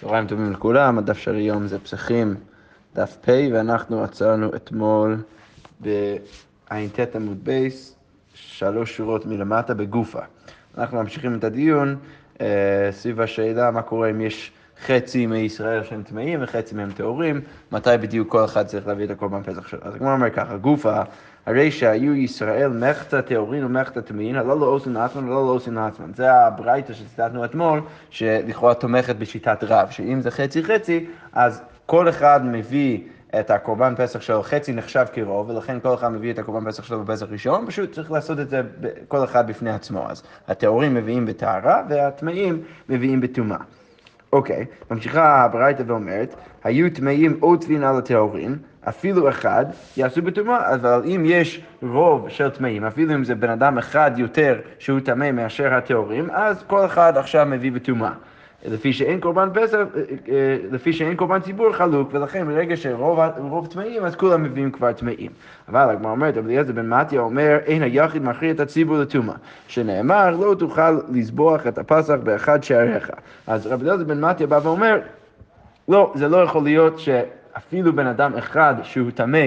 צהריים טובים לכולם, הדף של היום זה פסחים, דף פ', ואנחנו עצרנו אתמול בע"ט עמוד בייס, שלוש שורות מלמטה בגופא. אנחנו ממשיכים את הדיון אה, סביב השאלה מה קורה אם יש חצי מישראל שהם טמאים וחצי מהם טהורים, מתי בדיוק כל אחד צריך להביא את הקורבן פסח שלו. אז כמו אומר ככה, גופא, הרי שהיו ישראל מחצה טהורין ומחצה טמאין, הללו עושין לעצמן והללו עושין לעצמן. זה הברייתא שציטטנו אתמול, שלכאורה תומכת בשיטת רב, שאם זה חצי חצי, אז כל אחד מביא את הקורבן פסח שלו, חצי נחשב כרוב, ולכן כל אחד מביא את הקורבן פסח שלו בפסח ראשון, פשוט צריך לעשות את זה כל אחד בפני עצמו. אז הטהורים מביאים בטהרה, והטמאים מביאים בטומאה. אוקיי, ממשיכה הברייתא ואומרת, היו טמאים או טבין על הטהורים, אפילו אחד, יעשו בטומאה, אבל אם יש רוב של טמאים, אפילו אם זה בן אדם אחד יותר שהוא טמא מאשר הטהורים, אז כל אחד עכשיו מביא בטומאה. לפי שאין קורבן פסח, לפי שאין קורבן ציבור חלוק, ולכן ברגע שרוב טמאים, אז כולם מביאים כבר טמאים. אבל הגמרא אומרת, רבי אליעזר בן מתיה אומר, אין היחיד מכריע את הציבור לטומאה. שנאמר, לא תוכל לסבוח את הפסח באחד שעריך. אז רבי אליעזר בן מתיה בא ואומר, לא, זה לא יכול להיות שאפילו בן אדם אחד שהוא טמא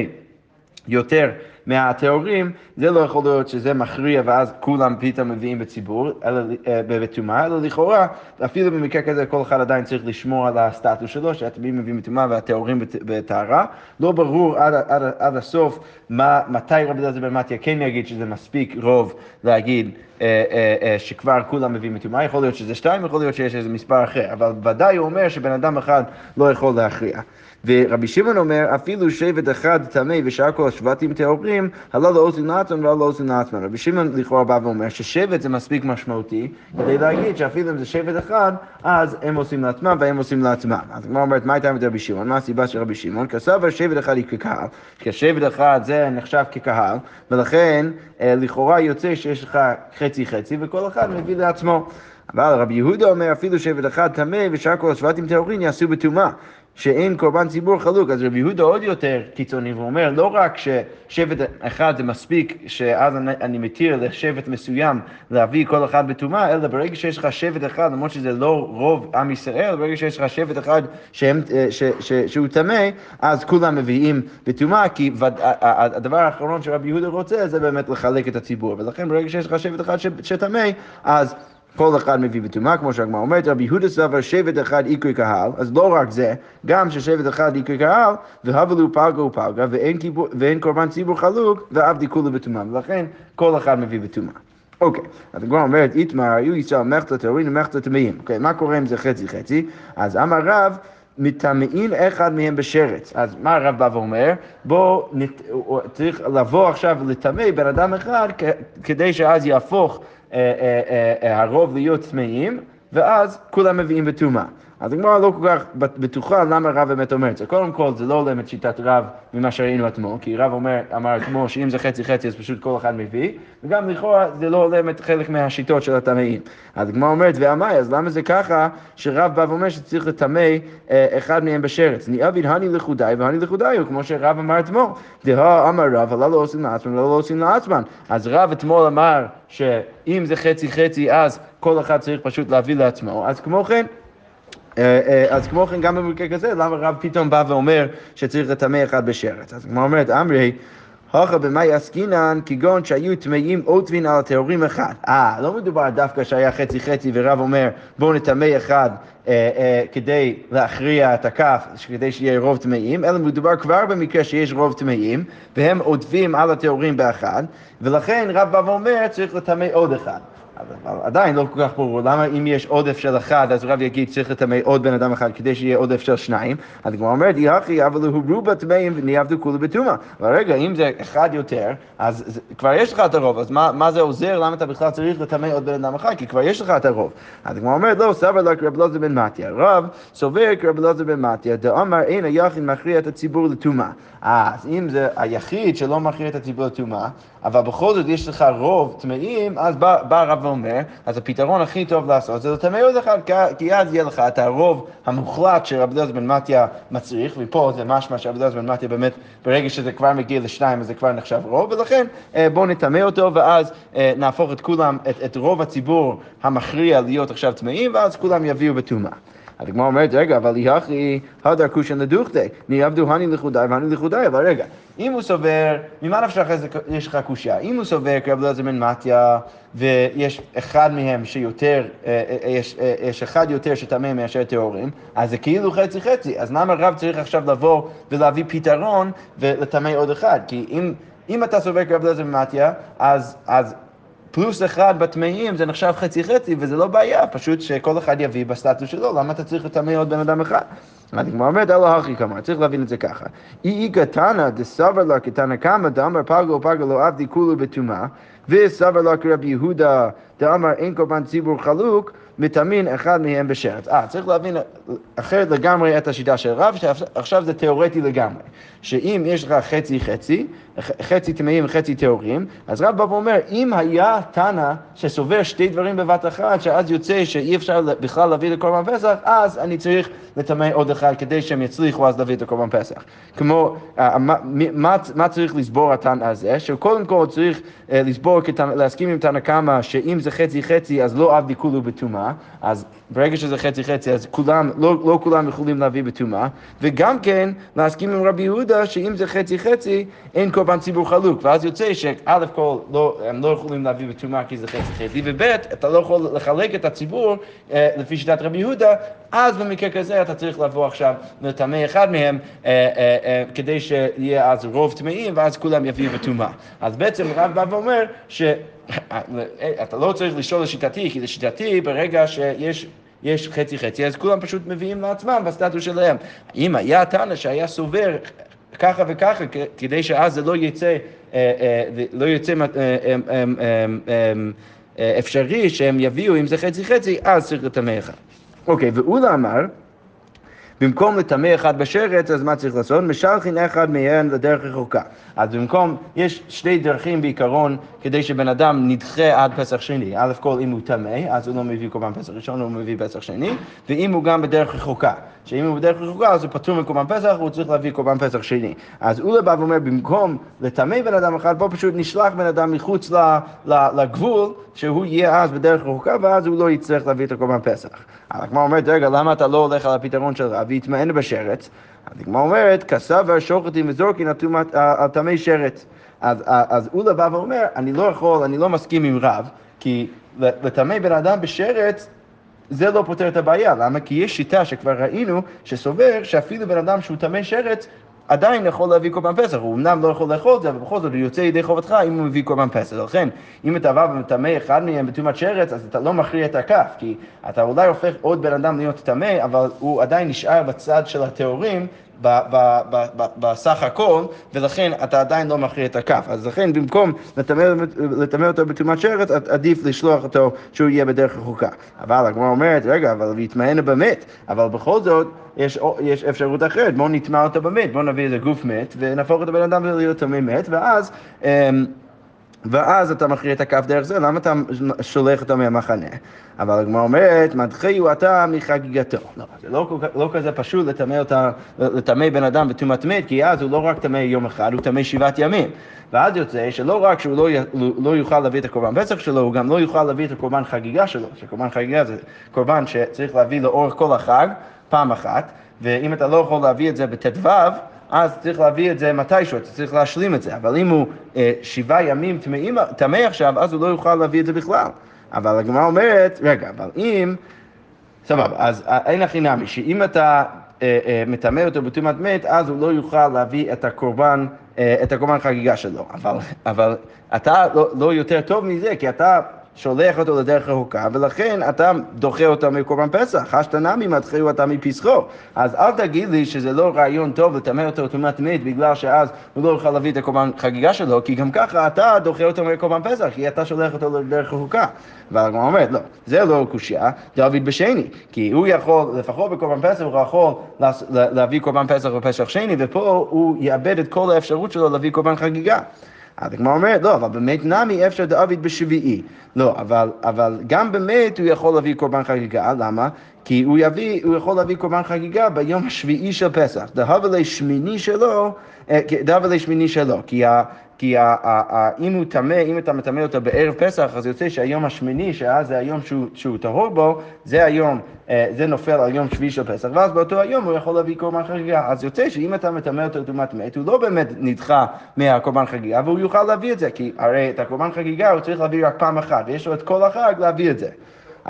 יותר מהטהורים, זה לא יכול להיות שזה מכריע ואז כולם פתאום מביאים בציבור, אלא בטומאה, אלא לכאורה, אפילו במקרה כזה כל אחד עדיין צריך לשמור על הסטטוס שלו, שהטמאים מביאים בטומאה והטהורים בטהרה. לא ברור עד, עד, עד הסוף מה, מתי רבי אליעזר בן מתיה כן יגיד שזה מספיק רוב להגיד אה, אה, אה, שכבר כולם מביאים בטומאה, יכול להיות שזה שתיים, יכול להיות שיש איזה מספר אחר, אבל ודאי הוא אומר שבן אדם אחד לא יכול להכריע. ורבי שמעון אומר, אפילו שבט אחד טמא ושאר כל השבטים טהורים, הלא לא עושים לעצמם ולא לא עושים לעצמם. רבי שמעון לכאורה בא ואומר ששבט זה מספיק משמעותי, כדי להגיד שאפילו אם זה שבט אחד, אז הם עושים לעצמם והם עושים לעצמם. אז כמו אומרת, מה הייתה עם רבי שמעון? מה הסיבה של רבי שמעון? כסבר שבט אחד היא כקהל, כי השבט אחד זה נחשב כקהל, ולכן לכאורה יוצא שיש לך חצי חצי וכל אחד מביא לעצמו. אבל רבי יהודה אומר, אפילו שבט אחד טמא ושאר כל השבטים טהורים יעשו בטומאה. שאין קורבן ציבור חלוק, אז רבי יהודה עוד יותר קיצוני, והוא אומר, לא רק ששבט אחד זה מספיק, שאז אני, אני מתיר לשבט מסוים להביא כל אחד בטומאה, אלא ברגע שיש לך שבט אחד, למרות שזה לא רוב עם ישראל, ברגע שיש לך שבט אחד שהם, ש, ש, שהוא טמא, אז כולם מביאים בטומאה, כי וד, הדבר האחרון שרבי יהודה רוצה זה באמת לחלק את הציבור, ולכן ברגע שיש לך שבט אחד שטמא, אז כל אחד מביא בטומאה, כמו שהגמרא אומרת, רבי יהודה סבר שבט אחד איקרי קהל, אז לא רק זה, גם ששבט אחד איקרי קהל, והבלו פלגה ופלגה, ואין, ואין קורבן ציבור חלוק, ועבדי כולו בטומאה, ולכן כל אחד מביא בטומאה. אוקיי, אז הגמרא אומרת, איתמר, היו ישראל מחתא טהורין ומחתא טמאים. אוקיי, מה קורה אם זה חצי חצי? אז אמר רב, מטמאין אחד מהם בשרץ. אז מה הרב בא ואומר? בוא, נת... צריך לבוא עכשיו לטמא בן אדם אחד כדי שאז יהפוך הרוב להיות טמאים, ואז כולם מביאים בטומאה. אז הגמרא לא כל כך בטוחה למה רב באמת אומר את זה. קודם כל, זה לא עולם את שיטת רב ממה שראינו אתמול, כי רב אומר, אמר אתמול שאם זה חצי חצי אז פשוט כל אחד מביא, וגם לכאורה זה לא עולם את חלק מהשיטות של הטמאים. אז הגמרא אומרת, ועמי, אז למה זה ככה שרב בא ואומר שצריך לטמא אחד מהם בשרץ? ניאבין הני לחודאי והני לחודאי, כמו שרב אמר אתמול. דהא אמר רב, הלא לא עושים לעצמם, לא עושים לעצמם. אז רב אתמול אמר שאם זה חצי חצי אז כל אחד צריך פשוט להביא לעצמו, אז כמו כן אז כמו כן גם במקרה כזה, למה רב פתאום בא ואומר שצריך לטמא אחד בשרץ? אז כמו אומרת, אמרי, הוכה במאי עסקינן כגון שהיו טמאים או טבין על הטהורים אחד. אה, לא מדובר דווקא שהיה חצי חצי ורב אומר בואו נטמא אחד אה, אה, כדי להכריע את הכף, כדי שיהיה רוב טמאים, אלא מדובר כבר במקרה שיש רוב טמאים והם עודפים על הטהורים באחד, ולכן רב בא ואומר צריך לטמא עוד אחד. אבל עדיין לא כל כך ברור, למה אם יש עודף של אחד, אז רב יגיד צריך לטמא עוד בן אדם אחד כדי שיהיה עודף של שניים, אז הגמרא אומרת, יחי אבל הוא רובה טמאים ונעבדו כולו בטומאה. אבל רגע, אם זה אחד יותר, אז כבר יש לך את הרוב, אז מה, מה זה עוזר? למה אתה בכלל צריך לטמא עוד בן אדם אחד? כי כבר יש לך את הרוב. אז הגמרא אומרת, לא, סבר לך רב אלעזר בן מתיה. רב סובר כרב אלעזר בן מתיה, דאמר אין היחיד מכריע את הציבור לטומאה. אז אם זה היחיד שלא מכריע את הציבור לטומאה, אבל בכל זאת יש לך רוב טמאים, אז בא, בא הרב ואומר, אז הפתרון הכי טוב לעשות זה לטמא עוד אחד, כי אז יהיה לך את הרוב המוחלט שרבי אליעזר בן מתיה מצריך, ופה זה משמע שרבי אליעזר בן מתיה באמת, ברגע שזה כבר מגיע לשניים, אז זה כבר נחשב רוב, ולכן בואו נטמא אותו, ואז נהפוך את כולם, את, את רוב הציבור המכריע להיות עכשיו טמאים, ואז כולם יביאו בטומאה. הגמרא אומרת, רגע, אבל יחי הדר קושן לדוכדי, ניעבדו הני לחודי והני לחודי, אבל רגע, אם הוא סובר, ממה נפשך יש לך קושייה? אם הוא סובר כרב אלעזר בן מתיה, ויש אחד מהם שיותר, אה, אה, יש, אה, יש אחד יותר שטמא מאשר טהורים, אז זה כאילו חצי חצי. אז למה רב צריך עכשיו לבוא ולהביא פתרון ולטמא עוד אחד? כי אם, אם אתה סובר כרב אלעזר בן מתיה, אז, אז פלוס אחד בטמאים זה נחשב חצי חצי וזה לא בעיה, פשוט שכל אחד יביא בסטטוס שלו, למה אתה צריך לטמא עוד בן אדם אחד? הגמרא אומרת, אלא הכי כמר, צריך להבין את זה ככה. אי קטנה דסבר לה קטנה קמא דאמר פגו פגו לא עבדי כולו בטומאה, וסבר לה כרבי יהודה דאמר אין קורבן ציבור חלוק, מטמין אחד מהם בשרץ. אה, צריך להבין אחרת לגמרי את השיטה של רב, שעכשיו זה תיאורטי לגמרי. שאם יש לך חצי חצי, חצי טמאים וחצי טהורים, אז רב בא ואומר, אם היה תנא שסובר שתי דברים בבת אחת, שאז יוצא שאי אפשר בכלל להביא לקורבן פסח, אז אני צריך לטמא עוד אחד כדי שהם יצליחו אז להביא את הקורבן פסח. כמו, אה, מה, מה, מה צריך לסבור התנא הזה? שקודם כל צריך אה, לסבור, להסכים עם תנא קמא, שאם זה חצי חצי אז לא עבדי כולו בטומאה, אז ברגע שזה חצי חצי אז כולם, לא, לא כולם יכולים להביא בטומאה, וגם כן להסכים עם רבי יהודה שאם זה חצי חצי אין קורבן ציבור חלוק, ואז יוצא שא' כל לא, הם לא יכולים להביא בטומאה כי זה חצי חצי, וב' אתה לא יכול לחלק את הציבור אה, לפי שיטת רבי יהודה, אז במקרה כזה אתה צריך לבוא עכשיו לטמא אחד מהם אה, אה, אה, כדי שיהיה אז רוב טמאים ואז כולם יביאו בטומאה. אז בעצם רב בא ואומר ש... אתה לא צריך לשאול לשיטתי, כי לשיטתי ברגע שיש יש חצי חצי, אז כולם פשוט מביאים לעצמם בסטטוס שלהם. אם היה תנא שהיה סובר ככה וככה, כדי שאז זה לא יצא, לא יצא אפשרי שהם יביאו, אם זה חצי חצי, אז צריך לטמא אחד. אוקיי, ואולה אמר, במקום לטמא אחד בשרץ, אז מה צריך לעשות? משלחין אחד מהן לדרך רחוקה. אז במקום, יש שתי דרכים בעיקרון כדי שבן אדם נדחה עד פסח שני. א' כל אם הוא טמא, אז הוא לא מביא קורבן פסח ראשון, הוא מביא פסח שני, ואם הוא גם בדרך רחוקה. שאם הוא בדרך רחוקה אז הוא פטור מקורבן פסח, הוא צריך להביא קורבן פסח שני. אז אולה בא ואומר, במקום לטמא בן אדם אחד, בוא פשוט נשלח בן אדם מחוץ לגבול, שהוא יהיה אז בדרך רחוקה, ואז הוא לא יצטרך להביא את הקורבן פסח. הגמרא אומרת, רגע, למה אתה לא הולך על הפתרון של רב ויתמען בשרץ? אז הגמרא אומרת, כסבר שוחטים וזורקין על טמא שרץ. אז, אז אולה בא ואומר, אני לא יכול, אני לא מסכים עם רב, כי לטמא בן אדם בשרץ זה לא פותר את הבעיה, למה? כי יש שיטה שכבר ראינו, שסובר שאפילו בן אדם שהוא טמא שרץ, עדיין יכול להביא קורבן פסח, הוא אמנם לא יכול לאכול את זה, אבל בכל זאת הוא יוצא ידי חובתך אם הוא מביא קורבן פסח. לכן, אם אתה בא ומטמא אחד מהם בטומאת שרץ, אז אתה לא מכריע את הכף, כי אתה אולי הופך עוד בן אדם להיות טמא, אבל הוא עדיין נשאר בצד של הטהורים, בסך הכל, ולכן אתה עדיין לא מכריע את הכף. אז לכן במקום לטמא אותו בטומאת שרץ, עדיף לשלוח אותו שהוא יהיה בדרך רחוקה. אבל הגמרא אומרת, רגע, אבל להתמען במת, אבל בכל זאת יש, יש אפשרות אחרת, בואו נטמע אותו במת, בואו נביא איזה גוף מת ונהפוך את הבן אדם להיות טמא מת, ואז... אמ, ואז אתה מכריע את הכף דרך זה, למה אתה שולח אותו מהמחנה? אבל הגמרא אומרת, מדחיו אתה מחגיגתו. לא, זה לא, לא כזה פשוט לטמא, אותה, לטמא בן אדם בטומאת מת, כי אז הוא לא רק טמא יום אחד, הוא טמא שבעת ימים. ואז יוצא שלא רק שהוא לא, לא יוכל להביא את הקורבן פסח שלו, הוא גם לא יוכל להביא את הקורבן חגיגה שלו, שקורבן חגיגה זה קורבן שצריך להביא לאורך כל החג, פעם אחת, ואם אתה לא יכול להביא את זה בט"ו, אז צריך להביא את זה מתישהו, אתה צריך להשלים את זה. אבל אם הוא אה, שבעה ימים טמא עכשיו, אז הוא לא יוכל להביא את זה בכלל. אבל הגמרא אומרת, רגע, אבל אם, סבבה, אז אה, אין הכי נמי, שאם אתה אה, אה, מטמא אותו בטומאת מת, אז הוא לא יוכל להביא את הקורבן, אה, את הקורבן חגיגה שלו. אבל, אבל אתה לא, לא יותר טוב מזה, כי אתה שולח אותו לדרך רחוקה, ולכן אתה דוחה אותו מקורבן פסח, חשת נמי מתחילו אתה מפסחו. אז אל תגיד לי שזה לא רעיון טוב לטמא אותו טומאת מת, בגלל שאז הוא לא יוכל להביא את הקורבן חגיגה שלו, כי גם ככה אתה דוחה אותו מקורבן פסח, כי אתה שולח אותו לדרך רחוקה. והגמרא אומרת, לא, זה לא קושייה, דוד בשני, כי הוא יכול, לפחות בקורבן פסח, הוא יכול להביא קורבן פסח בפסח שני, ופה הוא יאבד את כל האפשרות שלו להביא קורבן חגיגה. אז הגמרא אומרת, לא, אבל באמת נמי אפשר דוד בשביעי. לא, אבל, אבל גם באמת הוא יכול להביא קורבן חגיגה, למה? כי הוא, יביא, הוא יכול להביא קורבן חגיגה ביום השביעי של פסח. דהבה לשמיני שלו, אה, דהבה לשמיני שלו, כי, ה, כי ה- ה- ה- אם הוא טמא, אם אתה מטמא אותו בערב פסח, אז יוצא שהיום השמיני, שאז זה היום שהוא, שהוא טהור בו, זה היום, אה, זה נופל על יום שביעי של פסח, ואז באותו היום הוא יכול להביא קורבן חגיגה. אז יוצא שאם אתה מטמא אותו טומאת מת, הוא לא באמת נדחה מהקורבן חגיגה, והוא יוכל להביא את זה, כי הרי את הקורבן חגיגה הוא צריך להביא רק פעם אחת, ויש לו את כל החג להביא את זה.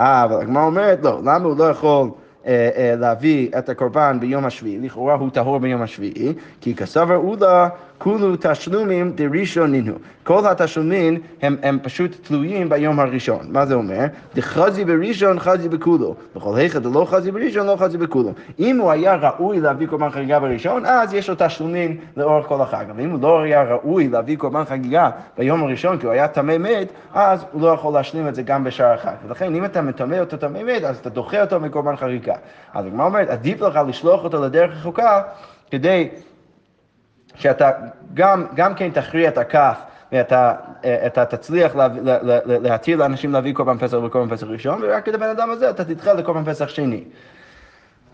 אה, אבל הגמרא אומרת, לא, למה הוא לא יכול... אה, להביא את הקורבן ביום השביעי, לכאורה הוא טהור ביום השביעי, כי כסבר אולה כולו תשלומים דראשון נינו. כל התשלומים הם, הם פשוט תלויים ביום הראשון. מה זה אומר? דחזי בראשון חזי בכולו. בכל היכא דלא חזי בראשון לא חזי בכולו. אם הוא היה ראוי להביא קורבן חגיגה בראשון, אז יש לו תשלומים לאורך כל החג. אבל אם הוא לא היה ראוי להביא קורבן חגיגה ביום הראשון, כי הוא היה טמא מת, אז הוא לא יכול להשלים את זה גם בשאר החג. ולכן אם אתה מטמא אותו טמא מת, אז אתה דוחה אותו מקורבן חגיגה. אז הגמרא אומרת, עדיף לך לשלוח אותו לדרך רחוקה כדי שאתה גם, גם כן תכריע את הכף ואתה אתה תצליח לה, לה, לה, להתיר לאנשים להביא קורבן פסח וקורבן פסח ראשון, ורק את הבן אדם הזה אתה תדחה לקורבן פסח שני.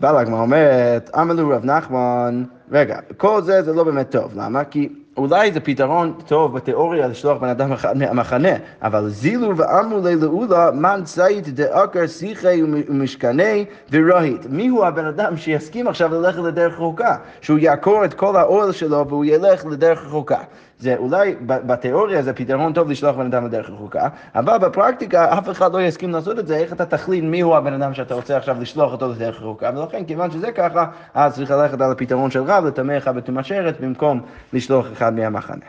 אבל הגמרא אומרת, אמרו רב נחמן, רגע, כל זה זה לא באמת טוב, למה? כי אולי זה פתרון טוב בתיאוריה לשלוח בן אדם מהמחנה, אבל זילו ואמרו ללעולה מן צייד דעקר שיחי ומשכני ורהיט. מי הוא הבן אדם שיסכים עכשיו ללכת לדרך רחוקה? שהוא יעקור את כל האוהל שלו והוא ילך לדרך רחוקה. זה אולי בתיאוריה זה פתרון טוב לשלוח בן אדם לדרך רחוקה, אבל בפרקטיקה אף אחד לא יסכים לעשות את זה, איך אתה תחליט מי הוא הבן אדם שאתה רוצה עכשיו לשלוח אותו לדרך רחוקה, ולכן כיוון שזה ככה, אז צריך ללכת על הפתרון של רב, לטמא אחד בטומאת שרת במקום לשלוח אחד מהמחנה.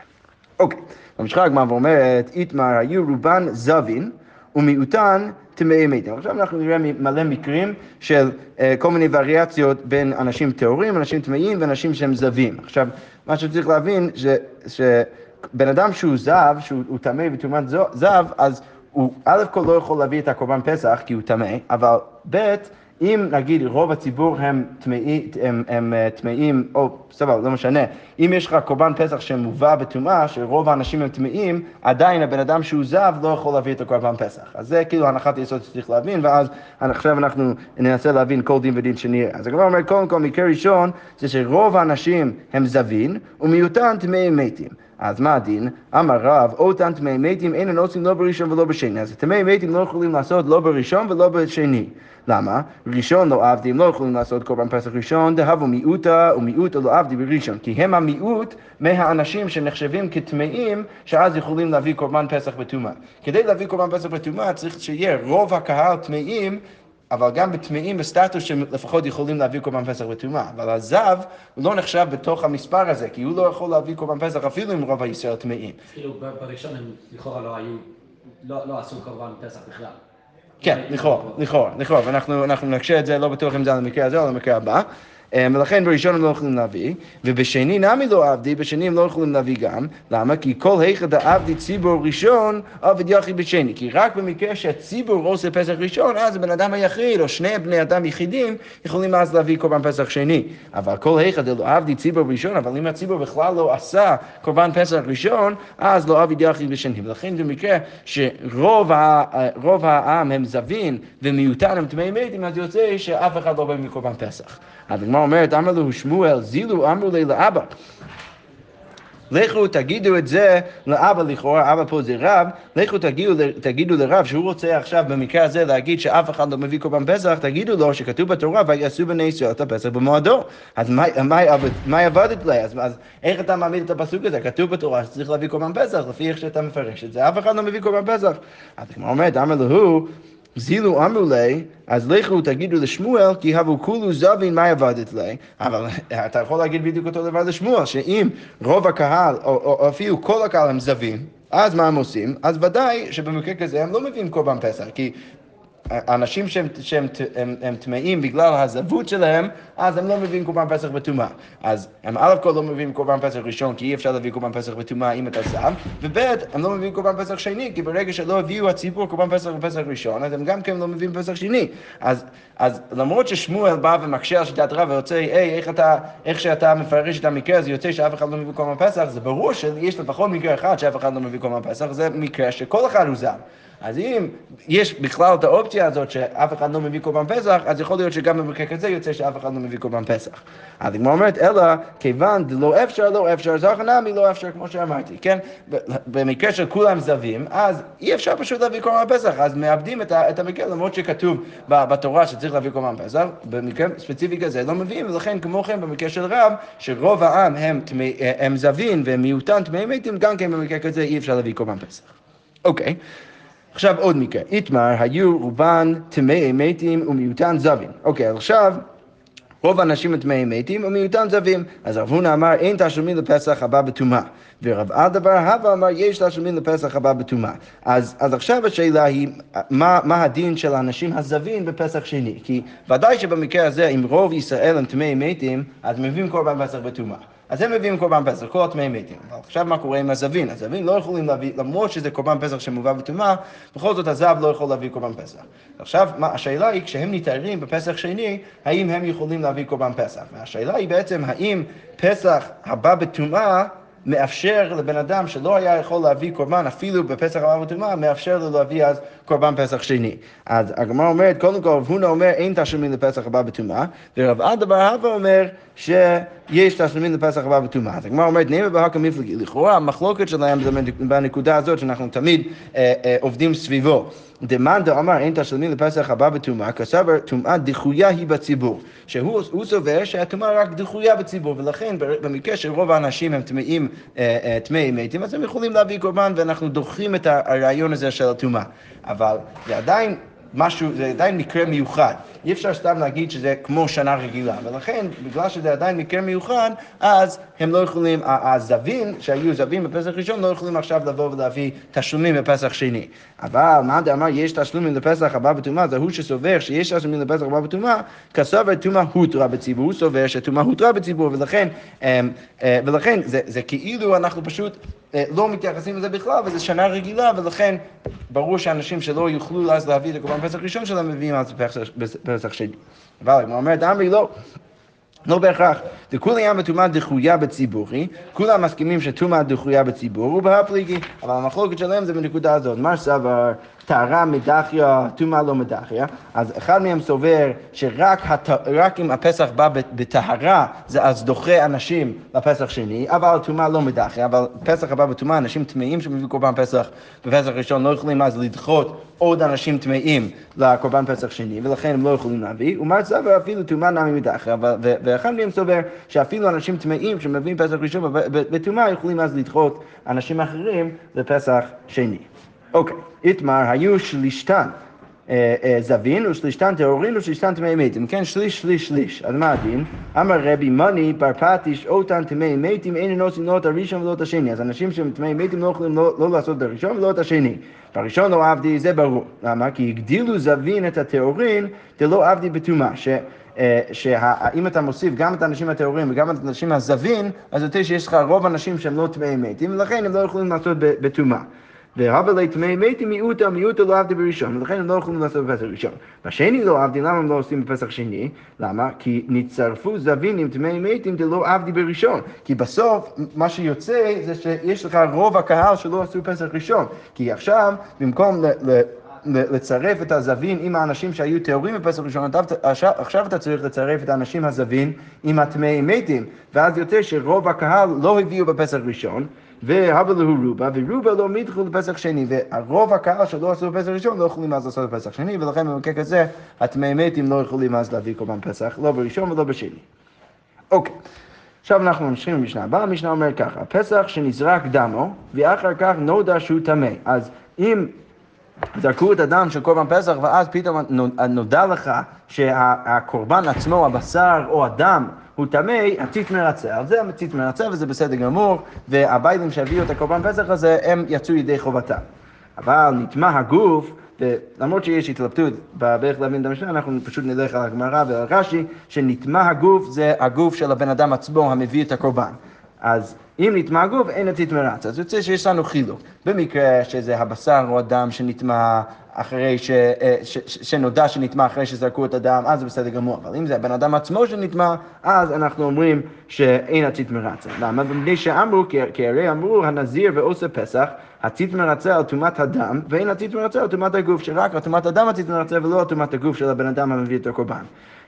אוקיי, ממשיכה הגמרא ואומרת, איתמר היו רובן זבין ומיעוטן טמאי מתים. עכשיו אנחנו נראה מלא מקרים של uh, כל מיני וריאציות בין אנשים טהורים, אנשים טמאים ואנשים שהם זבים. עכשיו, מה שצריך להבין, שבן אדם שהוא זב, שהוא טמא בטומאת זב, אז הוא א' כל לא יכול להביא את הקורבן פסח כי הוא טמא, אבל ב' אם נגיד רוב הציבור הם טמאים, אה, טמאים, או סבבה, לא משנה, אם יש לך קורבן פסח שמובא בטומאה, שרוב האנשים הם טמאים, עדיין הבן אדם שהוא זב לא יכול להביא את הקורבן פסח. אז זה כאילו הנחת היסוד שצריך להבין, ואז עכשיו אנחנו ננסה להבין כל דין ודין שנראה. אז הגמרא אומר, קודם כל, מקרה ראשון, זה שרוב האנשים הם זבין, ומיעוטם טמאי מתים. אז מה הדין? אמר רב, אותם טמאי מתים אינם עושים לא בראשון ולא בשני. אז טמאי מתים לא יכולים לעשות לא בראשון ולא בשני. למה? ראשון לא עבדים לא יכולים לעשות קורבן פסח ראשון, דהבו מיעוטה ומיעוטה לא עבדי בראשון, כי הם המיעוט מהאנשים שנחשבים כטמאים, שאז יכולים להביא קורבן פסח בטומאה. כדי להביא קורבן פסח בטומאה צריך שיהיה רוב הקהל טמאים אבל גם בטמאים בסטטוס שלפחות יכולים להביא קורבן פסח בטומאה. אבל הזב לא נחשב בתוך המספר הזה, כי הוא לא יכול להביא קורבן פסח אפילו אם רוב הישראל טמאים. כאילו בראשון הם לכאורה לא היו, לא, לא עשו קורבן פסח בכלל. כן, לכאורה, לכאורה, לכאורה, ואנחנו נקשה את זה, לא בטוח אם זה על המקרה הזה או על המקרה הבא. אמ, ולכן בראשון הם לא יכולים להביא, ובשני נמי לא עבדי, בשני הם לא יכולים להביא גם. למה? כי כל היכא דעבדי ציבור ראשון, עבד יחיד בשני. כי רק במקרה שהציבור עושה פסח ראשון, אז הבן אדם היחיד, או שני בני אדם יחידים, יכולים אז להביא קורבן פסח שני. אבל כל היכא דלא עבדי ציבור ראשון, אבל אם הציבור בכלל לא עשה קורבן פסח ראשון, אז לא עבד יחיד בשני. ולכן במקרה שרוב העם הם זבין ומיעוטן הם טמאי מתים, אז יוצא שאף אחד לא בא מקורבן פסח. הגמרא אומרת, אמר לו שמואל, זילו אמרו לי לאבא. לכו תגידו את זה לאבא לכאורה, אבא פה זה רב, לכו תגידו, תגידו לרב שהוא רוצה עכשיו במקרה הזה להגיד שאף אחד לא מביא קורבן פסח, תגידו לו שכתוב בתורה ויעשו בני ישראל את הפסח במועדו. אז מה, עבדת לי? אז, אז איך אתה מעמיד את הפסוק הזה? כתוב בתורה שצריך להביא קורבן פסח, לפי איך שאתה מפרש את זה, אף אחד לא מביא קורבן פסח. אז כמו אומרת, אמר לו זילו אמרו לי, אז לכו תגידו לשמואל, כי הבו כולו זבין מה עבדת לי. אבל אתה יכול להגיד בדיוק אותו דבר לשמואל, שאם רוב הקהל, או, או, או אפילו כל הקהל הם זבים, אז מה הם עושים? אז ודאי שבמקרה כזה הם לא מביאים קורבן פסח, כי אנשים שהם, שהם הם, הם טמאים בגלל הזבות שלהם, אז הם לא מביאים קורבן פסח בטומאה. אז הם א' כל לא מביאים קורבן פסח ראשון, כי אי אפשר להביא קורבן פסח בטומאה אם אתה זב, וב' הם לא מביאים קורבן פסח שני, כי ברגע שלא הביאו הציבור קורבן פסח בפסח ראשון, אז הם גם כן לא מביאים פסח שני. אז, אז למרות ששמואל בא ומקשה על שיטת רב ויוצא, היי, איך, אתה, איך שאתה מפרש את המקרה הזה, יוצא שאף אחד לא מביא קורבן פסח, זה ברור שיש לפחות מקרה אחד שאף אחד לא מביא קורבן פסח, זה מקרה שכל אחד הוא זב. אז אם יש בכלל את האופציה הזאת שאף אחד לא מביא קורבן פסח, אז יכול להיות שגם במקרה כזה יוצא שאף אחד לא מביא קורבן פסח. אז הגמרא אומרת, אלא כיוון דלא אפשר, לא אפשר, זך נמי לא אפשר, כמו שאמרתי, כן? במקרה של כולם זווים, אז אי אפשר פשוט להביא קורבן פסח, אז מאבדים את, את המקרה, למרות שכתוב בתורה שצריך להביא קורבן פסח, במקרה ספציפי כזה לא מביאים, ולכן כמו כן במקרה של רב, שרוב העם הם, תמי, הם זווים ומיעוטם טמאי מתים, גם כן במקרה כזה אי אפשר להביא קורבן פסח. אוקיי. עכשיו עוד מקרה, איתמר היו רובן טמאי מתים ומיעוטן זווים. אוקיי, עכשיו רוב האנשים הם טמאי מתים ומיעוטם זווים. אז רב הונא אמר אין תשלומים לפסח הבא בטומאה. ורב אדבר הווה אמר יש תשלומים לפסח הבא בטומאה. אז, אז עכשיו השאלה היא מה, מה הדין של האנשים הזווים בפסח שני? כי ודאי שבמקרה הזה אם רוב ישראל הם טמאי מתים אז מביאים קורבן פסח בטומאה. אז הם מביאים קורבן פסח, כל הטמאי מתים. אבל עכשיו מה קורה עם הזווין? הזווין לא יכולים להביא, למרות שזה קורבן פסח שמובא בטומאה, בכל זאת הזב לא יכול להביא קורבן פסח. עכשיו, מה, השאלה היא, כשהם נתארים בפסח שני, האם הם יכולים להביא קורבן פסח? והשאלה היא בעצם, האם פסח הבא בטומאה מאפשר לבן אדם שלא היה יכול להביא קורבן אפילו בפסח הבא בטומאה, מאפשר לו להביא אז קורבן פסח שני. אז הגמרא אומרת, קודם כל רב הונא אומר אין תשלומים לפסח הבא בטומאה, ורב עדה בר הווה אומר שיש תשלומים לפסח הבא בטומאה. אז הגמרא אומרת, נאמר בהקא מפלגי, לכאורה המחלוקת שלהם זה בנקודה הזאת שאנחנו תמיד אה, אה, עובדים סביבו. דמאן דאמר אין תשלומים לפסח הבא בטומאה, כסבר טומאה דחויה היא בציבור. שהוא סובר שהטומאה רק דחויה בציבור, ולכן במקרה שרוב האנשים הם טמאים, אה, אה, טמאי מתים, אז הם יכולים להביא קורבן ואנחנו דוחים את הרעיון הזה של הטומאה. אבל זה עדיין משהו, זה עדיין מקרה מיוחד. אי אפשר סתם להגיד שזה כמו שנה רגילה, ולכן, בגלל שזה עדיין מקרה מיוחד, אז הם לא יכולים, הזווים שהיו זווים בפסח ראשון, לא יכולים עכשיו לבוא ולהביא תשלומים בפסח שני. אבל מה דאמר יש תשלומים לפסח הבא בטומאה, זה הוא שסובר שיש תשלומים לפסח הבא בטומאה, כסובר טומאה הותרה בציבור, הוא סובר שטומאה הותרה בציבור, ולכן, ולכן זה, זה כאילו אנחנו פשוט לא מתייחסים לזה בכלל, וזו שנה רגילה, ולכן ברור שאנשים שלא יוכלו אז להביא את הקורבן פסח ראשון שלהם, מביאים אז פסח שני. אבל הגמרא אומרת, אמרי לא. לא בהכרח. דכולי ים בטומאה דחויה בציבורי, כולם מסכימים שטומאה דחויה בציבור, ובהפליגי, אבל המחלוקת שלהם זה בנקודה הזאת. מה סבר טהרה מדחיה, טומאה לא מדחיה, אז אחד מהם סובר שרק הת... אם הפסח בא בטהרה, זה אז דוחה אנשים לפסח שני, אבל טומאה לא מדחיה, אבל פסח הבא בטומאה, אנשים טמאים שמביאים קורבן פסח בפסח ראשון לא יכולים אז לדחות עוד אנשים טמאים לקורבן פסח שני, ולכן הם לא יכולים להביא, ומר סבר אפילו טומאה נמי מדחיה, ואחד מהם סובר שאפילו אנשים טמאים שמביאים פסח ראשון בטומאה יכולים אז לדחות אנשים אחרים לפסח שני. אוקיי, איתמר היו שלישתן אה, אה, זבין ושלישתן טהורין ושלישתן טמאי מתים. כן, שליש, שליש, שליש. אז מה הדין? אמר רבי מני בר פטיש אותן טמאי מתים אין עושים לא את הראשון ולא את השני. אז אנשים שהם טמאי מתים לא יכולים לא, לא לעשות את הראשון ולא את השני. בראשון לא עבדי, זה ברור. למה? כי הגדילו זבין את הטהורין דלא עבדי בטומאה. שאם אתה מוסיף גם את האנשים הטהורים וגם את האנשים הזבין, אז יותר שיש לך רוב האנשים שהם לא טמאי מתים, ולכן הם לא יכולים לעשות בטומאה. והבה לטמאי מתים מיעוטה, מיעוטה לא עבדי בראשון, ולכן הם לא יכולים לעשות בפסח ראשון. בשני לא עבדי, למה הם לא עושים בפסח שני? למה? כי נצרפו זבינים טמאי מתים דלא עבדי בראשון. כי בסוף, מה שיוצא זה שיש לך רוב הקהל שלא עשו פסח ראשון. כי עכשיו, במקום ל... ל לצרף את הזווין עם האנשים שהיו טהורים בפסח ראשון, עכשיו אתה צריך לצרף את האנשים הזווין עם הטמאי מתים, ואז יוצא שרוב הקהל לא הביאו בפסח ראשון, והבה להו רובה, ורובה לא מידחו לפסח שני, והרוב הקהל שלא עשו בפסח ראשון לא יכולים אז לעשות בפסח שני, ולכן במקרה כזה הטמאי מתים לא יכולים אז להביא קורבן פסח, לא בראשון ולא בשני. אוקיי. עכשיו אנחנו ממשיכים במשנה הבאה, המשנה אומר ככה, פסח שנזרק דמו, ואחר כך נודע שהוא טמא. אז אם זרקו את הדם של קורבן פסח, ואז פתאום נודע לך שהקורבן עצמו, הבשר או הדם, הוא טמא, הציץ מרצה. על זה הציץ מרצה וזה בסדר גמור, והביילים שהביאו את הקורבן פסח הזה, הם יצאו ידי חובתם. אבל נטמע הגוף, ולמרות שיש התלבטות באיך להבין את המשנה, אנחנו פשוט נלך על הגמרא ועל רש"י, שנטמע הגוף זה הגוף של הבן אדם עצמו המביא את הקורבן. אז אם נטמע הגוף, אין הציץ מרצה. אז יוצא שיש לנו חילוק. במקרה שזה הבשר או הדם שנטמע אחרי ש, אה, ש, ש, שנודע שנטמע אחרי שזרקו את הדם, אז זה בסדר גמור. אבל אם זה הבן אדם עצמו שנטמע, אז אנחנו אומרים שאין הציץ מרצה. למה? מפני שאמרו, כי הרי אמרו הנזיר ועושה פסח, הציץ מרצה על טומאת הדם, ואין הציץ מרצה על טומאת הגוף, שרק על טומאת הדם הציץ מרצה ולא על טומאת הגוף של הבן אדם המביא את הקורבן.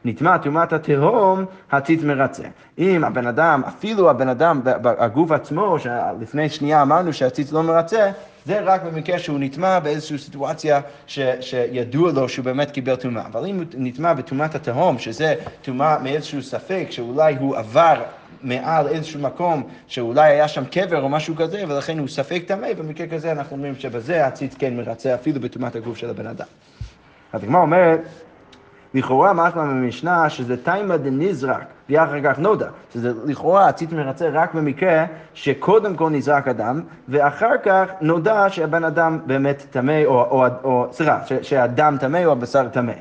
נטמע טומאת התהום, הציץ מרצה. אם הבן אדם, אפילו הבן אדם, הגוף עצמו, שלפני שנייה אמרנו שהציץ לא מרצה, זה רק במקרה שהוא נטמע באיזושהי סיטואציה ש, שידוע לו שהוא באמת קיבל טומאה. אבל אם הוא נטמע בטומאת התהום, שזה טומאה מאיזשהו ספק, שאולי הוא עבר מעל איזשהו מקום שאולי היה שם קבר או משהו כזה, ולכן הוא ספק טמא, במקרה כזה אנחנו אומרים שבזה הציץ כן מרצה אפילו בטומאת הגוף של הבן אדם. אז הגמרא אומרת, לכאורה משמע במשנה שזה תימא דנזרק ואחר כך נודע, שזה לכאורה הציץ מרצה רק במקרה שקודם כל נזרק אדם ואחר כך נודע שהבן אדם באמת טמא או, או, או סליחה, שהדם טמא או הבשר טמא.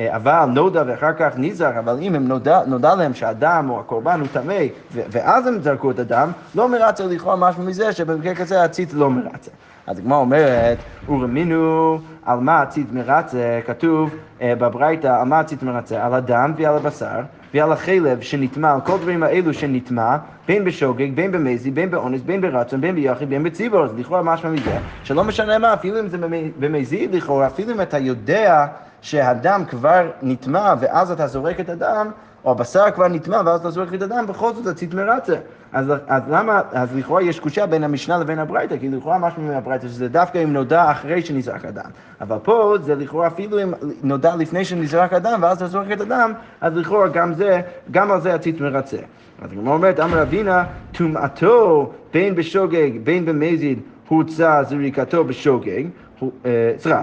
אה, אבל נודע ואחר כך נזרק, אבל אם הם נודע, נודע להם שהדם או הקורבן הוא טמא ואז הם זרקו את הדם, לא מרצה לכאורה משהו מזה שבמקרה כזה הציץ לא מרצה. אז הגמרא אומרת, ורמינו על מה הציץ מרצה, כתוב אה, בברייתא על מה הציץ מרצה, על הדם ועל הבשר ועל החלב שנטמע, על כל דברים האלו שנטמע, בין בשוגג, בין במזי, בין באונס, בין ברצון, בין ביחיד, בין בציבור, אז לכאורה משמע מזה, שלא משנה מה, אפילו אם זה במזי לכאורה, אפילו אם אתה יודע שהדם כבר נטמע ואז אתה זורק את הדם, או הבשר כבר נטמע ואז אתה זורק את הדם, בכל זאת הציץ מרצה. אז, אז למה, אז לכאורה יש קושייה בין המשנה לבין הברייתא, כי לכאורה משהו מהברייתא שזה דווקא אם נודע אחרי שנזרק הדם. אבל פה זה לכאורה אפילו אם נודע לפני שנזרק הדם ואז אתה זורק את הדם, אז לכאורה גם זה, גם על זה הציץ מרצה. אז הגמרא אומרת, אמר אבינה, טומאתו בין בשוגג בין במזיד הוצא זריקתו בשוגג, אה, סליחה,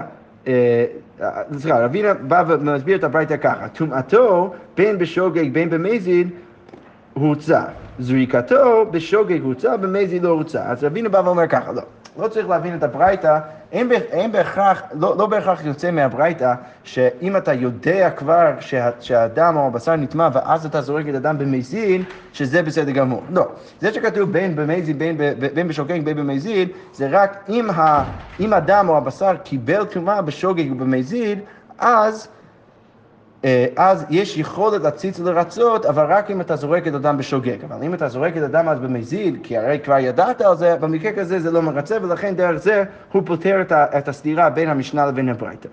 סליחה, רבינה בא ומסביר את הברייתא ככה, טומאתו בין בשוגג בין במזיד הוצא, זריקתו בשוגג הוצא, במזיד לא הוצא. אז רבינה בא ואומר ככה, לא, לא צריך להבין את הברייתא, אין, אין בהכרח, לא, לא בהכרח יוצא מהברייתא, שאם אתה יודע כבר שה, שהדם או הבשר נטמע ואז אתה זורק את הדם במזיד, שזה בסדר גמור. לא. זה שכתוב בין במזיד, בין, בין בשוגג, בין במזיד, זה רק אם, ה, אם הדם או הבשר קיבל טומאה בשוגג ובמזיד, אז... אה, אז יש יכולת להציץ לרצות, אבל רק אם אתה זורק את הדם בשוגג. אבל אם אתה זורק את הדם אז במזיד, כי הרי כבר ידעת על זה, במקרה כזה זה לא מרצה, ולכן דרך זה הוא פותר את הסתירה בין המשנה לבין הברייתא.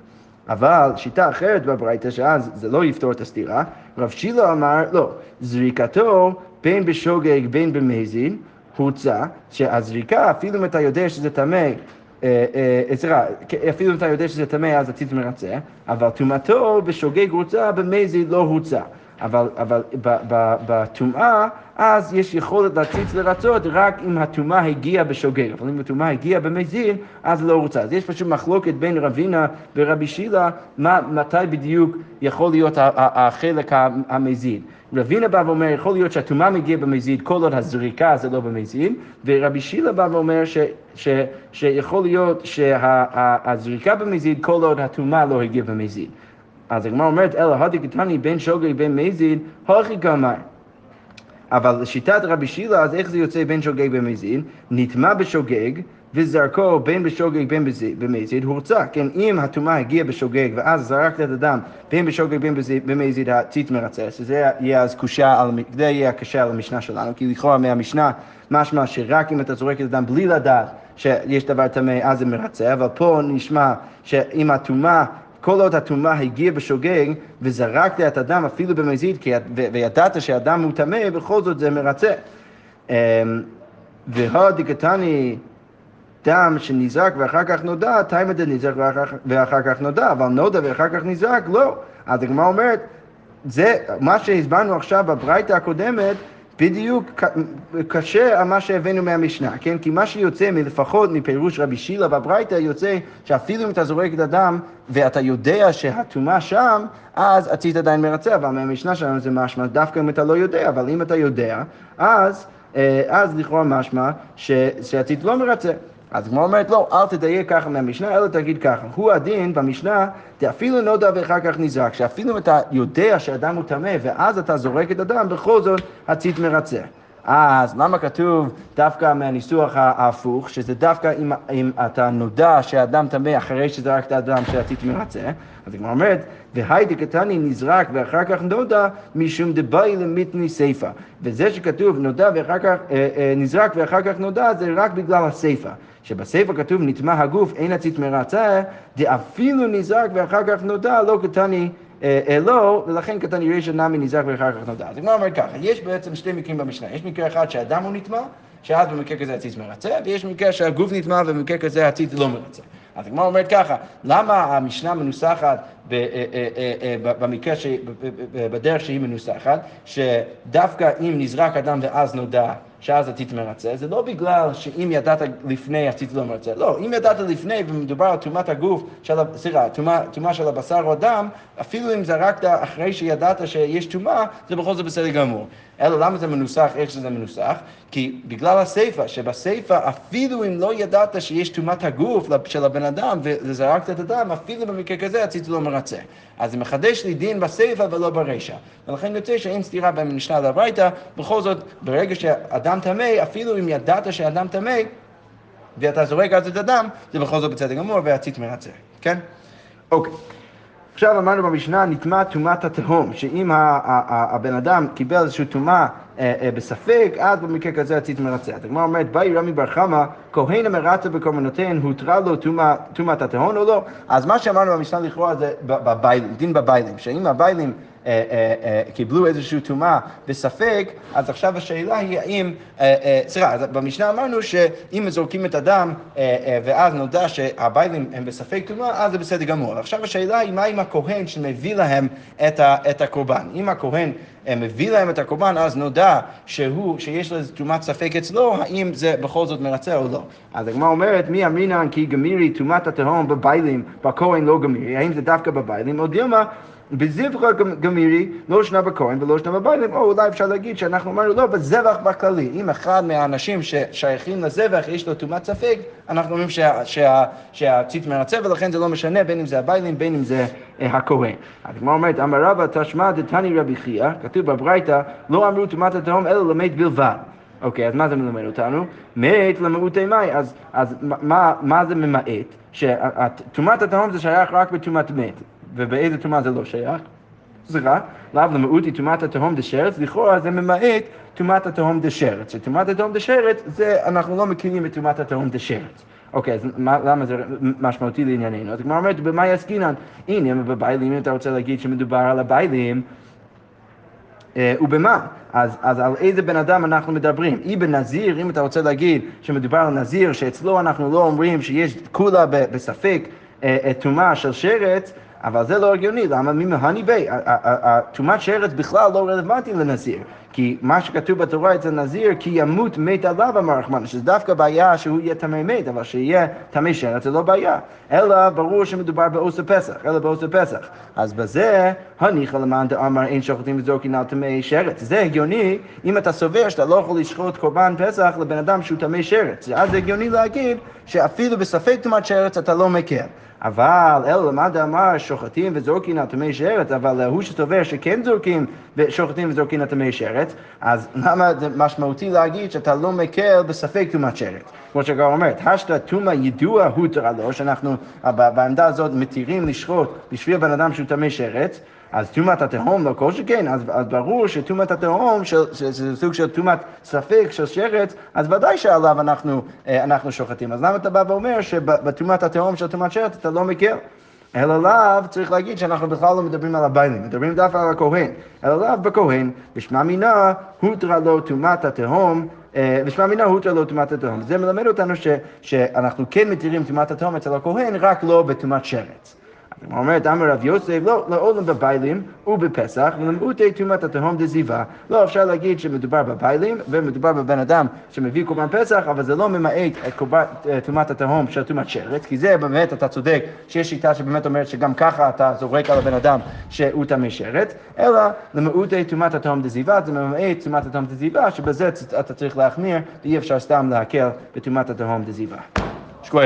אבל שיטה אחרת בברייתא, שאז זה לא יפתור את הסתירה, רב שילה אמר, לא, זריקתו בין בשוגג בין במזיד, הוצא, שהזריקה, אפילו אם אתה יודע שזה טמא, סליחה, אפילו אם אתה יודע שזה טמא אז הציץ מרצה, אבל טומאתו בשוגג הוצא, במזיד לא הוצא. אבל, אבל בטומאה, אז יש יכולת להציץ לרצות רק אם הטומאה הגיעה בשוגג, אבל אם הטומאה הגיעה במזיד, אז לא רוצה. אז יש פשוט מחלוקת בין רבינה ורבי שילה, מה, מתי בדיוק יכול להיות החלק המזיד. רבינה בא ואומר, יכול להיות שהטומאה מגיעה במזיד כל עוד הזריקה זה לא במזיד, ורבי שילה בא ואומר ש, ש, שיכול להיות שהזריקה במזיד כל עוד הטומאה לא הגיעה במזיד. אז הגמרא אומרת, אלא הדי קטני בין שוגג בין מזיד, הולכי גמר. אבל לשיטת רבי שילה, אז איך זה יוצא בין שוגג בין מזיד? נטמע בשוגג וזרקו בין בשוגג בין במזיד, הורצה. כן, אם הטומאה הגיעה בשוגג ואז זרקת את הדם בין בשוגג בין במזיד, הציץ מרצה, שזה יהיה אז קושה, זה יהיה הקשה על המשנה שלנו, כי לכאורה מהמשנה משמע שרק אם אתה זורק את הדם בלי לדעת שיש דבר טמא אז זה מרצה, אבל פה נשמע שאם הטומאה כל עוד הטומאה הגיעה בשוגג וזרקת את הדם אפילו במזיד וידעת שהדם הוא טמא, בכל זאת זה מרצה. אמ, והדיקתני דם שנזרק ואחר כך נודע, תימא דנזרק ואחר כך נודע, אבל נודע ואחר כך נזרק, לא. אז הגמרא אומרת, זה מה שהסברנו עכשיו בברייתא הקודמת, בדיוק קשה על מה שהבאנו מהמשנה, כן? כי מה שיוצא מלפחות מפירוש רבי שילה בברייתא יוצא שאפילו אם אתה זורק את הדם ואתה יודע שהטומאה שם, אז עתית עדיין מרצה, אבל מהמשנה שלנו זה משמע דווקא אם אתה לא יודע, אבל אם אתה יודע, אז, אה, אז לכאורה משמע שעתית לא מרצה. אז הגמרא אומרת, לא, אל תדייק ככה מהמשנה, אלא תגיד ככה. הוא הדין במשנה, אפילו נודע ואחר כך נזרק, שאפילו אם אתה יודע שאדם הוא טמא, ואז אתה זורק את הדם, בכל זאת הצית מרצה. אז למה כתוב דווקא מהניסוח ההפוך, שזה דווקא אם, אם אתה נודע שהאדם טמא אחרי שזרקת אדם שעתית מרצה, אז הגמרא אומרת, והיידי קטני נזרק ואחר כך נודע משום דבאי למיתני סיפא. וזה שכתוב נודע ואחר כך, אה, אה, נזרק ואחר כך נודע זה רק בגלל הסיפא. שבסיפא כתוב נטמע הגוף אין עצית מרצה, דאפילו נזרק ואחר כך נודע לא קטני לא, ולכן קטני רישא נמי נזרק ואחר כך נודע. אז הגמרא אומרת ככה, יש בעצם שתי מקרים במשנה, יש מקרה אחד שהאדם הוא נטמע, שאז במקרה כזה הציץ מרצה, ויש מקרה שהגוף נטמע ובמקרה כזה הציץ לא מרצה. אז הגמרא אומרת ככה, למה המשנה מנוסחת אה, אה, אה, אה, במקרה, בדרך שהיא מנוסחת, שדווקא אם נזרק אדם ואז נודע שאז הציץ מרצה, זה לא בגלל שאם ידעת לפני הציץ לא מרצה, לא, אם ידעת לפני ומדובר על טומאת הגוף, סליחה, טומאה של הבשר או הדם, אפילו אם זרקת אחרי שידעת שיש טומאה, זה בכל זאת בסדר גמור. אלא למה זה מנוסח איך שזה מנוסח? כי בגלל הסיפא, שבסיפא אפילו אם לא ידעת שיש טומאת הגוף של הבן אדם וזרקת את הדם, אפילו במקרה כזה הציץ לא מרצה. אז זה מחדש לי דין בסיפא ולא ברישא. ולכן יוצא שאין סתירה בין המשנה לברייתא, בכל זאת, ברגע שאדם טמא, אפילו אם ידעת שאדם טמא, ואתה זורק אז את הדם, זה בכל זאת בסדר גמור והציץ מרצה, כן? אוקיי. עכשיו אמרנו במשנה, נטמע טומאת התהום, שאם הבן אדם קיבל איזושהי טומאה אה, אה, בספק, אז במקרה כזה הציץ מרצה. אז הגמרא אומרת, באי רמי בר חמא, כהן המרצה בקורבנותיהן, הותרה לו טומאת התהום או לא? אז מה שאמרנו במשנה לכאורה זה בביילים, דין בביילים, שאם הביילים קיבלו איזושהי טומאה בספק, אז עכשיו השאלה היא האם, אה, אה, סליחה, במשנה אמרנו שאם זורקים את הדם אה, אה, ואז נודע שהביילים הם בספק טומאה, אז זה בסדר גמור. עכשיו השאלה היא מה עם הכהן שמביא להם את, הקורבן. אם הכהן אה, מביא להם את הקורבן, אז נודע שהוא, שיש איזו טומאת ספק אצלו, האם זה בכל זאת מרצה או לא. אז הגמרא אומרת, מי אמרינן כי גמירי טומאת התהום בביילים, בכהן לא גמירי, האם זה דווקא בביילים, או דילמה בזבחה גמירי לא שנה בכהן ולא שנה בביילים, או אולי אפשר להגיד שאנחנו אמרנו לא, בזבח בכללי. אם אחד מהאנשים ששייכים לזבח יש לו טומאת ספק, אנחנו אומרים שה- שה- שהציץ מרצה ולכן זה לא משנה בין אם זה הביילים בין אם זה אה, הכהן. הגמרא אומרת, אמר רבא תשמע דתני רבי חייא, כתוב בברייתא, לא אמרו טומאת התהום אלא למת בלבד. אוקיי, אז מה זה מלמד אותנו? מת למעוטי מאי, אז, מה זה ממעט? שטומאת התהום זה שייך רק בטומאת מת, ובאיזה טומאה זה לא שייך? סליחה, לאו למעוטי טומאת התהום דשרץ, לכאורה זה ממעט טומאת התהום דשרץ, שטומאת התהום דשרץ זה, אנחנו לא מכירים בטומאת התהום דשרץ. אוקיי, אז מה, למה זה משמעותי לענייננו? אז הגמרא אומרת, במה יעסקינן? הנה, בביילים, אם אתה רוצה להגיד שמדובר על הביילים, אה, ובמה? אז, אז על איזה בן אדם אנחנו מדברים? אבן נזיר, אם אתה רוצה להגיד שמדובר על נזיר, שאצלו אנחנו לא אומרים שיש כולה בספק אה, אה, טומאה של שרץ, אבל זה לא הגיוני, למה ממהני בי? טומאת שרץ בכלל לא רלוונטי לנזיר, כי מה שכתוב בתורה אצל נזיר, כי ימות מת עליו אמר רחמן, שזה דווקא בעיה שהוא יהיה טמא מת, אבל שיהיה טמא שרץ זה לא בעיה, אלא ברור שמדובר בעוס הפסח, אלא בעוס הפסח. אז בזה, הניחא למען דאמר אין שוחטים וזורקין על טמא שרץ. זה הגיוני אם אתה סובר שאתה לא יכול לשחוט קורבן פסח לבן אדם שהוא טמא שרץ. אז זה הגיוני להגיד שאפילו בספק טומאת שרץ אתה לא מקל. אבל אלא למד אמר שוחטים וזורקים על טמא שרץ, אבל הוא שסובר שכן זורקים ושוחטים וזורקים על טמא שרץ, אז למה זה משמעותי להגיד שאתה לא מקל בספק טומאת שרץ? כמו שכבר אומרת, השתא טומאה ידוע הותרה לו, שאנחנו בעמדה הזאת מתירים לשחוט בשביל בן אדם שהוא טמא שרץ, אז טומאת התהום לא כל שכן, אז, אז ברור שטומאת התהום, שזה סוג של טומאת ספק של שרץ, אז ודאי שעליו אנחנו, אה, אנחנו שוחטים. אז למה אתה בא ואומר שבטומאת התהום של טומאת שרץ אתה לא מקל? אלא לאו צריך להגיד שאנחנו בכלל לא מדברים על הביילים, מדברים דווקא על הכהן. אלא לאו בכהן, בשמע מינה הותרה לו טומאת התהום. אה, בשמע מינה הותרה לו טומאת התהום. זה מלמד אותנו ש, שאנחנו כן מתירים טומאת התהום אצל הכהן, רק לא בטומאת שרץ. אומרת, אמר רב יוסף, לא, לעולם בביילים ובפסח, ולמעוטי טומאת התהום דזיבה. לא, אפשר להגיד שמדובר בביילים, ומדובר בבן אדם שמביא קורבן פסח, אבל זה לא ממעט את טומאת התהום של טומאת שרץ, כי זה באמת, אתה צודק, שיש שיטה שבאמת אומרת שגם ככה אתה זורק על הבן אדם שהוא טמא שרץ, אלא למעוטי טומאת התהום דזיבה, זה ממעט טומאת התהום דזיבה, שבזה אתה צריך להחמיר, ואי אפשר סתם להקל בטומאת התהום דזיבה. שכוח.